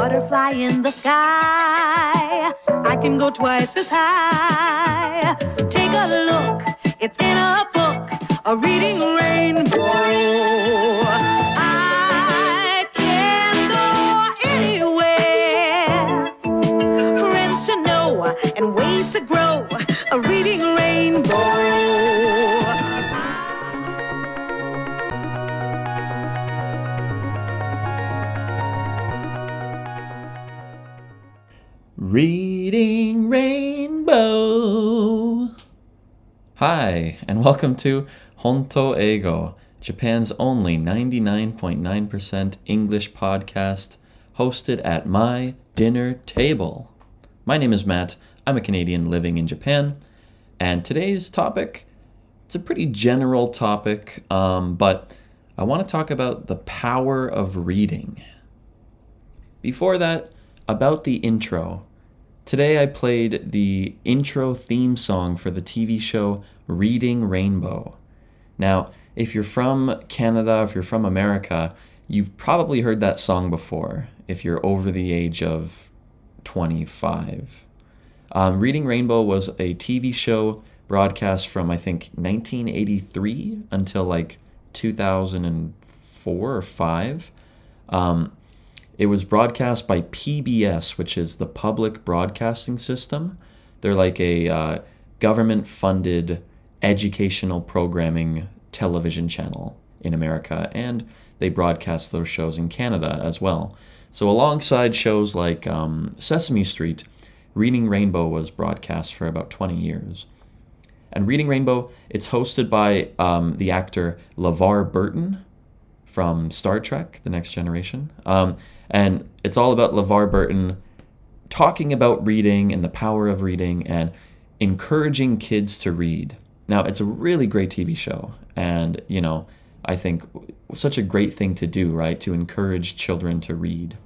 butterfly in the sky. I can go twice as high. Take a look, it's in a book, a reading rainbow. I can go anywhere. Friends to know and ways to grow, a reading rainbow. Reading Rainbow. Hi, and welcome to Honto Eigo, Japan's only 99.9% English podcast hosted at my dinner table. My name is Matt. I'm a Canadian living in Japan, and today's topic it's a pretty general topic, um, but I want to talk about the power of reading. Before that, about the intro. Today I played the intro theme song for the TV show Reading Rainbow. Now, if you're from Canada, if you're from America, you've probably heard that song before if you're over the age of 25. Um, Reading Rainbow was a TV show broadcast from, I think, 1983 until like 2004 or 5. Um, it was broadcast by PBS, which is the Public Broadcasting System. They're like a uh, government funded educational programming television channel in America, and they broadcast those shows in Canada as well. So, alongside shows like um, Sesame Street, Reading Rainbow was broadcast for about 20 years. And Reading Rainbow, it's hosted by um, the actor LeVar Burton from Star Trek The Next Generation. Um, and it's all about LeVar Burton talking about reading and the power of reading and encouraging kids to read. Now, it's a really great TV show. And, you know, I think such a great thing to do, right? To encourage children to read.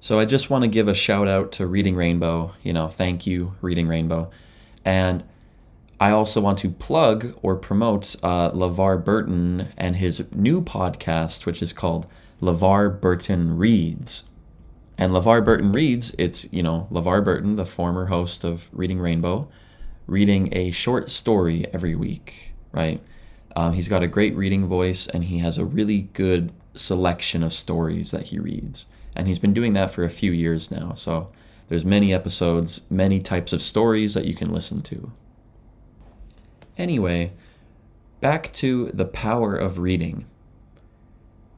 So I just want to give a shout out to Reading Rainbow. You know, thank you, Reading Rainbow. And I also want to plug or promote uh, LeVar Burton and his new podcast, which is called LeVar Burton Reads. And LeVar Burton Reads, it's, you know, LeVar Burton, the former host of Reading Rainbow, reading a short story every week, right? Um, he's got a great reading voice and he has a really good selection of stories that he reads. And he's been doing that for a few years now. So there's many episodes, many types of stories that you can listen to. Anyway, back to the power of reading.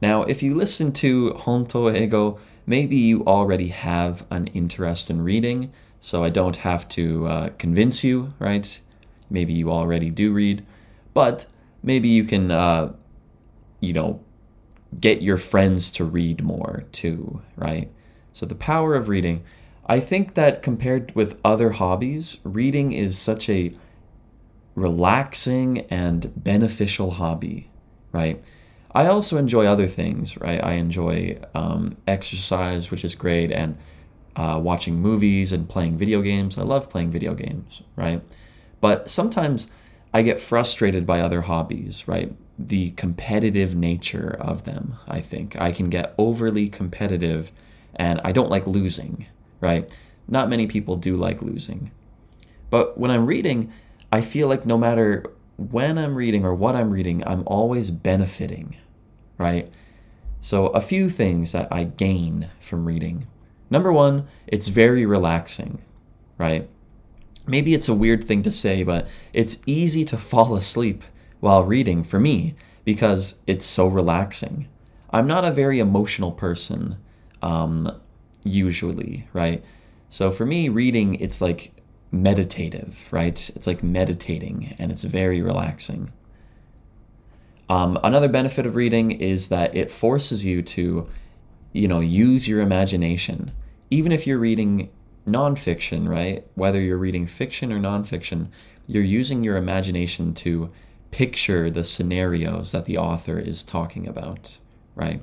Now, if you listen to Honto Eigo, maybe you already have an interest in reading, so I don't have to uh, convince you, right? Maybe you already do read, but maybe you can, uh, you know, get your friends to read more too, right? So, the power of reading. I think that compared with other hobbies, reading is such a relaxing and beneficial hobby, right? I also enjoy other things, right? I enjoy um, exercise, which is great, and uh, watching movies and playing video games. I love playing video games, right? But sometimes I get frustrated by other hobbies, right? The competitive nature of them, I think. I can get overly competitive and I don't like losing, right? Not many people do like losing. But when I'm reading, I feel like no matter when I'm reading or what I'm reading, I'm always benefiting, right? So, a few things that I gain from reading. Number one, it's very relaxing, right? Maybe it's a weird thing to say, but it's easy to fall asleep while reading for me because it's so relaxing. I'm not a very emotional person, um, usually, right? So for me, reading, it's like meditative, right? It's like meditating and it's very relaxing. Um, another benefit of reading is that it forces you to, you know, use your imagination. Even if you're reading nonfiction, right? Whether you're reading fiction or nonfiction, you're using your imagination to picture the scenarios that the author is talking about, right?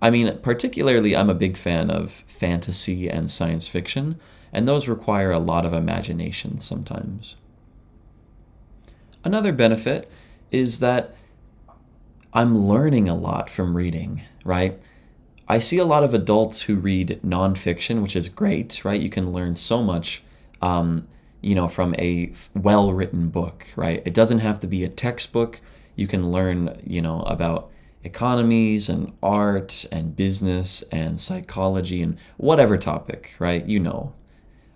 I mean, particularly, I'm a big fan of fantasy and science fiction and those require a lot of imagination sometimes. Another benefit is that I'm learning a lot from reading, right? I see a lot of adults who read nonfiction, which is great, right? You can learn so much, um, you know, from a well written book, right? It doesn't have to be a textbook. You can learn, you know, about economies and art and business and psychology and whatever topic, right? You know.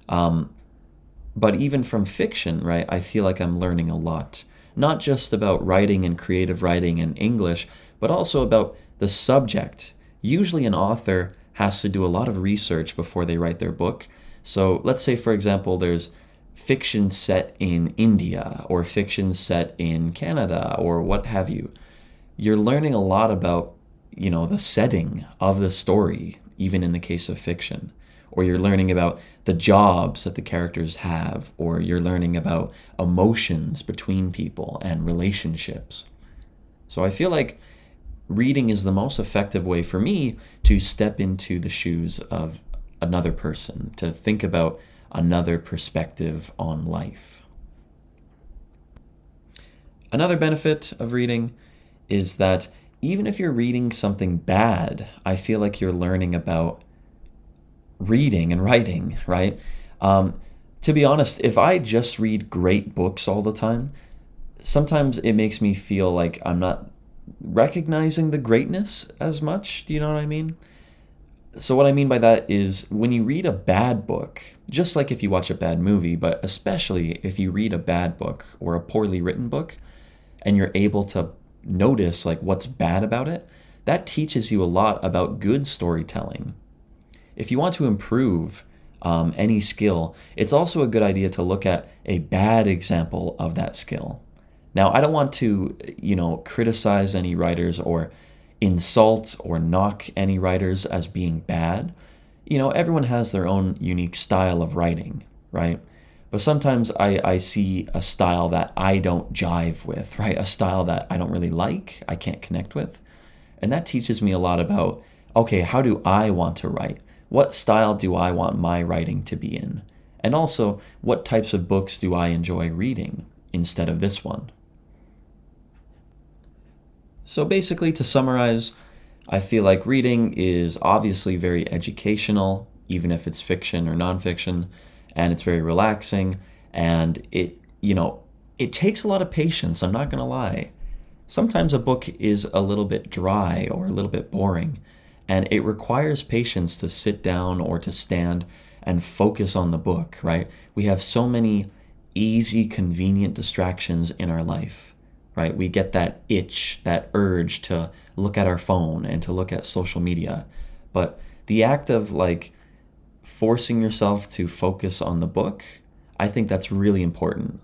Um, but even from fiction, right, I feel like I'm learning a lot. Not just about writing and creative writing in English, but also about the subject. Usually, an author has to do a lot of research before they write their book. So, let's say, for example, there's fiction set in India or fiction set in Canada or what have you. You're learning a lot about, you know, the setting of the story, even in the case of fiction or you're learning about the jobs that the characters have, or you're learning about emotions between people and relationships. So I feel like reading is the most effective way for me to step into the shoes of another person, to think about another perspective on life. Another benefit of reading is that even if you're reading something bad, I feel like you're learning about reading and writing, right? Um, to be honest, if I just read great books all the time, sometimes it makes me feel like I'm not recognizing the greatness as much. Do you know what I mean? So, what I mean by that is when you read a bad book, just like if you watch a bad movie, but especially if you read a bad book or a poorly written book and you're able to notice like what's bad about it, that teaches you a lot about good storytelling if you want to improve um, any skill, it's also a good idea to look at a bad example of that skill. Now, I don't want to, you know, criticize any writers or insult or knock any writers as being bad. You know, everyone has their own unique style of writing, right? But sometimes I, I see a style that I don't jive with, right? A style that I don't really like, I can't connect with. And that teaches me a lot about okay, how do I want to write? What style do I want my writing to be in? And also, what types of books do I enjoy reading instead of this one? So, basically, to summarize, I feel like reading is obviously very educational, even if it's fiction or nonfiction, and it's very relaxing, and it, you know, it takes a lot of patience, I'm not gonna lie. Sometimes a book is a little bit dry or a little bit boring, and it requires patience to sit down or to stand and focus on the book, right? We have so many easy, convenient distractions in our life, right? We get that itch, that urge to look at our phone and to look at social media. But the act of like forcing yourself to focus on the book, I think that's really important,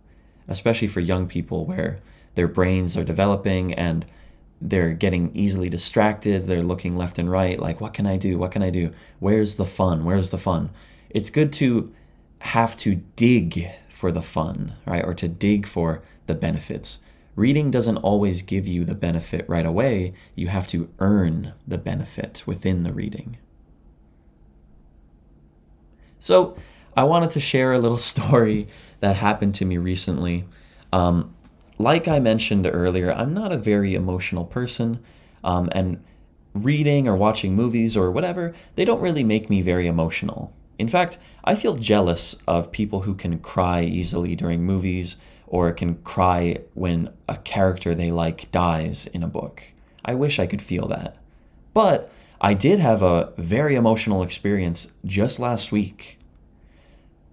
especially for young people where their brains are developing and they're getting easily distracted. They're looking left and right, like, what can I do? What can I do? Where's the fun? Where's the fun? It's good to have to dig for the fun, right? Or to dig for the benefits. Reading doesn't always give you the benefit right away. You have to earn the benefit within the reading. So, I wanted to share a little story that happened to me recently. Um, like I mentioned earlier, I'm not a very emotional person, um, and reading or watching movies or whatever, they don't really make me very emotional. In fact, I feel jealous of people who can cry easily during movies or can cry when a character they like dies in a book. I wish I could feel that. But I did have a very emotional experience just last week.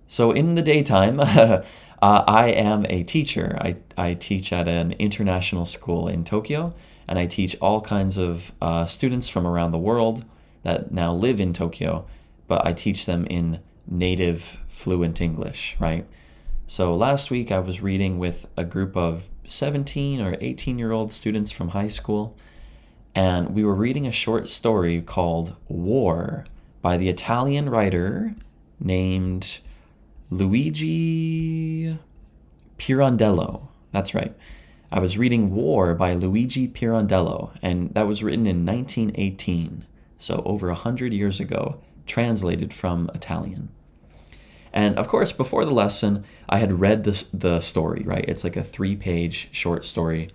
So, in the daytime, Uh, I am a teacher. I, I teach at an international school in Tokyo, and I teach all kinds of uh, students from around the world that now live in Tokyo, but I teach them in native fluent English, right? So last week I was reading with a group of 17 or 18 year old students from high school, and we were reading a short story called War by the Italian writer named Luigi Pirandello. That's right. I was reading War by Luigi Pirandello, and that was written in 1918, so over a hundred years ago, translated from Italian. And of course, before the lesson, I had read the, the story, right? It's like a three page short story.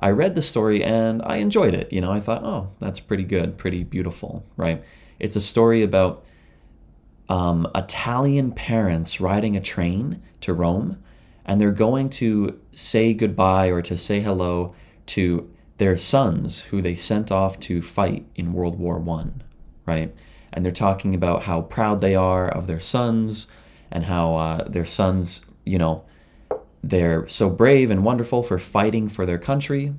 I read the story and I enjoyed it. You know, I thought, oh, that's pretty good, pretty beautiful, right? It's a story about um, Italian parents riding a train to Rome, and they're going to say goodbye or to say hello to their sons who they sent off to fight in World War One, right? And they're talking about how proud they are of their sons and how uh, their sons, you know, they're so brave and wonderful for fighting for their country,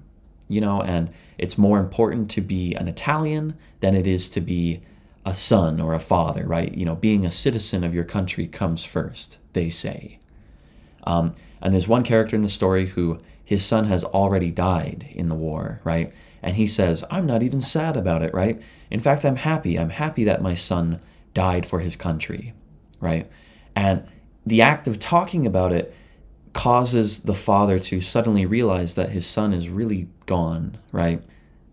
you know, and it's more important to be an Italian than it is to be a son or a father, right? You know, being a citizen of your country comes first, they say. Um, and there's one character in the story who his son has already died in the war, right? And he says, I'm not even sad about it, right? In fact, I'm happy. I'm happy that my son died for his country, right? And the act of talking about it causes the father to suddenly realize that his son is really gone, right?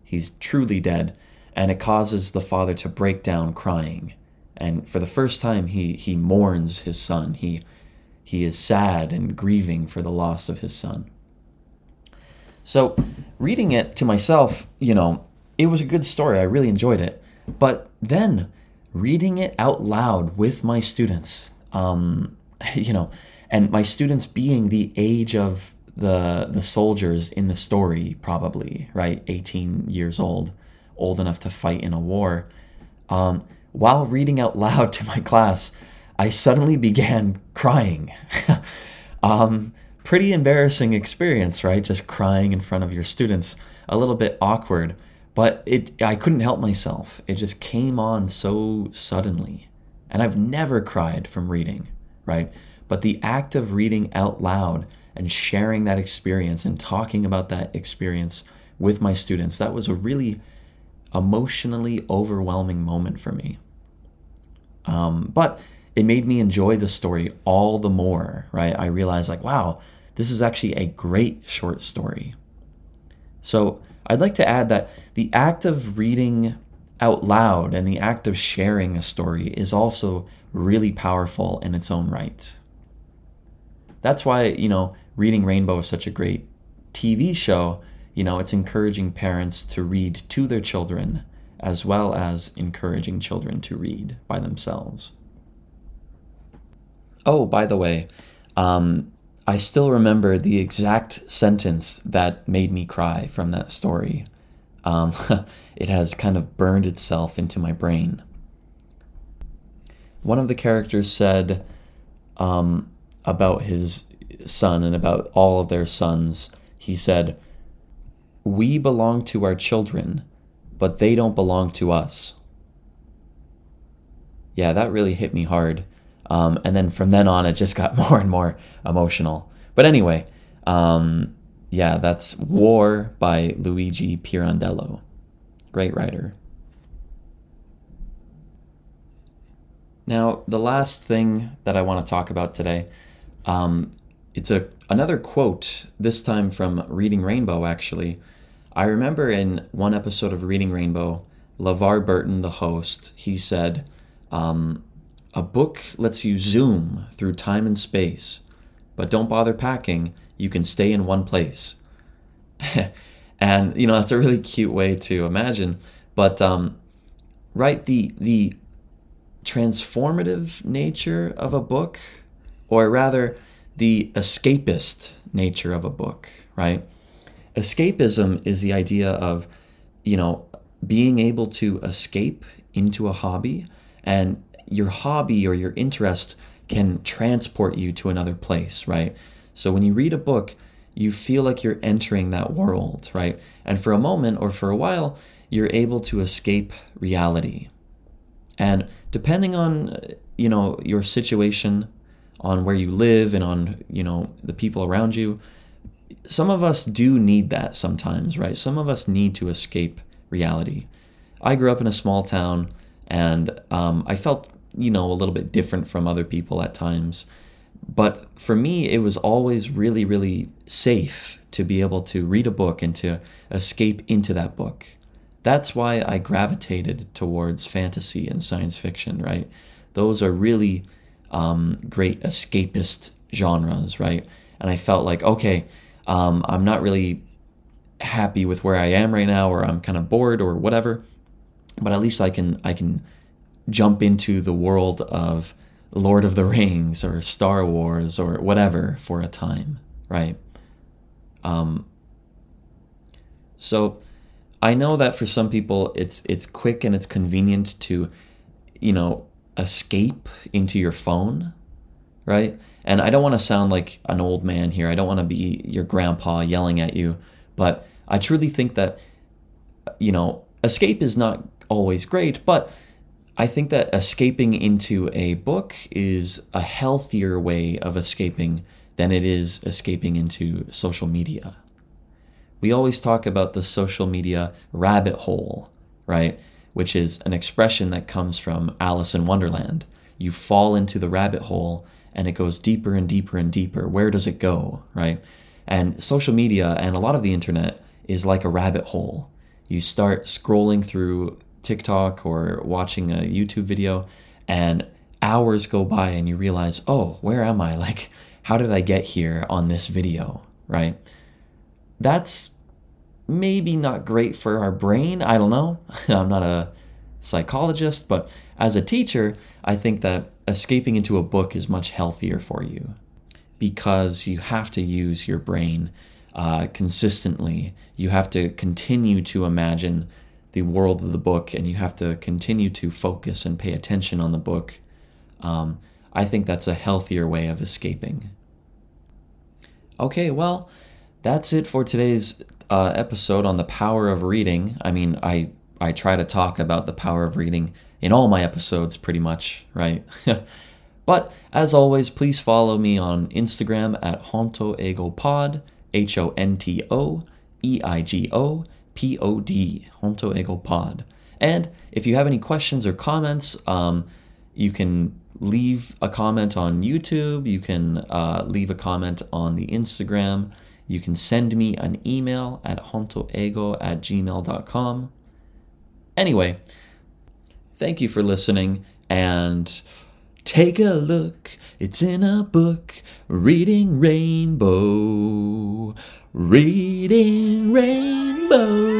He's truly dead. And it causes the father to break down crying. And for the first time, he, he mourns his son. He, he is sad and grieving for the loss of his son. So, reading it to myself, you know, it was a good story. I really enjoyed it. But then, reading it out loud with my students, um, you know, and my students being the age of the the soldiers in the story, probably right, 18 years old, old enough to fight in a war. Um, while reading out loud to my class, I suddenly began crying. um, pretty embarrassing experience, right? Just crying in front of your students, a little bit awkward, but it I couldn't help myself. It just came on so suddenly. And I've never cried from reading, right? But the act of reading out loud and sharing that experience and talking about that experience with my students, that was a really emotionally overwhelming moment for me. Um, but it made me enjoy the story all the more, right? I realized, like, wow, this is actually a great short story. So I'd like to add that the act of reading out loud and the act of sharing a story is also really powerful in its own right that's why you know reading rainbow is such a great tv show you know it's encouraging parents to read to their children as well as encouraging children to read by themselves oh by the way um, i still remember the exact sentence that made me cry from that story um, it has kind of burned itself into my brain one of the characters said um, about his son and about all of their sons. He said, We belong to our children, but they don't belong to us. Yeah, that really hit me hard. Um, and then from then on, it just got more and more emotional. But anyway, um, yeah, that's War by Luigi Pirandello. Great writer. Now, the last thing that I want to talk about today um, it's a another quote, this time from Reading Rainbow, actually. I remember in one episode of Reading Rainbow, LeVar Burton, the host, he said, um, A book lets you zoom through time and space, but don't bother packing, you can stay in one place. and, you know, that's a really cute way to imagine. But, um, right, the, the transformative nature of a book or rather, the escapist nature of a book, right? Escapism is the idea of, you know, being able to escape into a hobby, and your hobby or your interest can transport you to another place, right? So when you read a book, you feel like you're entering that world, right? And for a moment or for a while, you're able to escape reality. And depending on, you know, your situation, on where you live and on you know the people around you some of us do need that sometimes right? Some of us need to escape reality. I grew up in a small town and um, i felt you know a little bit different from other people at times. But for me it was always really really safe to be able to read a book and to escape into that book. That's why i gravitated towards fantasy and science fiction right? Those are really um, great escapist genres, right? And I felt like, okay, um, I'm not really happy with where I am right now or I'm kind of bored or whatever. But at least I can I can jump into the world of Lord of the Rings or Star Wars or whatever for a time, right? Um, so I know that for some people it's it's quick and it's convenient to, you know, escape into your phone, right? And I don't want to sound like an old man here. I don't want to be your grandpa yelling at you, but I truly think that you know, escape is not always great, but I think that escaping into a book is a healthier way of escaping than it is escaping into social media. We always talk about the social media rabbit hole, right? Which is an expression that comes from Alice in Wonderland. You fall into the rabbit hole and it goes deeper and deeper and deeper. Where does it go, right? And social media and a lot of the internet is like a rabbit hole. You start scrolling through TikTok or watching a YouTube video, and hours go by and you realize, oh, where am I? Like, how did I get here on this video, right? That's maybe not great for our brain. I don't know. I'm not a psychologist, but as a teacher, I think that escaping into a book is much healthier for you because you have to use your brain uh, consistently. You have to continue to imagine the world of the book and you have to continue to focus and pay attention on the book, um, I think that's a healthier way of escaping. Okay, well, that's it for today's uh, episode on the power of reading. I mean, I I try to talk about the power of reading in all my episodes, pretty much, right? but as always, please follow me on Instagram at Honto Eigo Pod, H O N T O E I G O pod, Honto Eigo Pod. And if you have any questions or comments, um, you can leave a comment on YouTube. You can uh, leave a comment on the Instagram. You can send me an email at hontoeigo at gmail.com. Anyway, thank you for listening and take a look. It's in a book, Reading Rainbow. Reading Rainbow.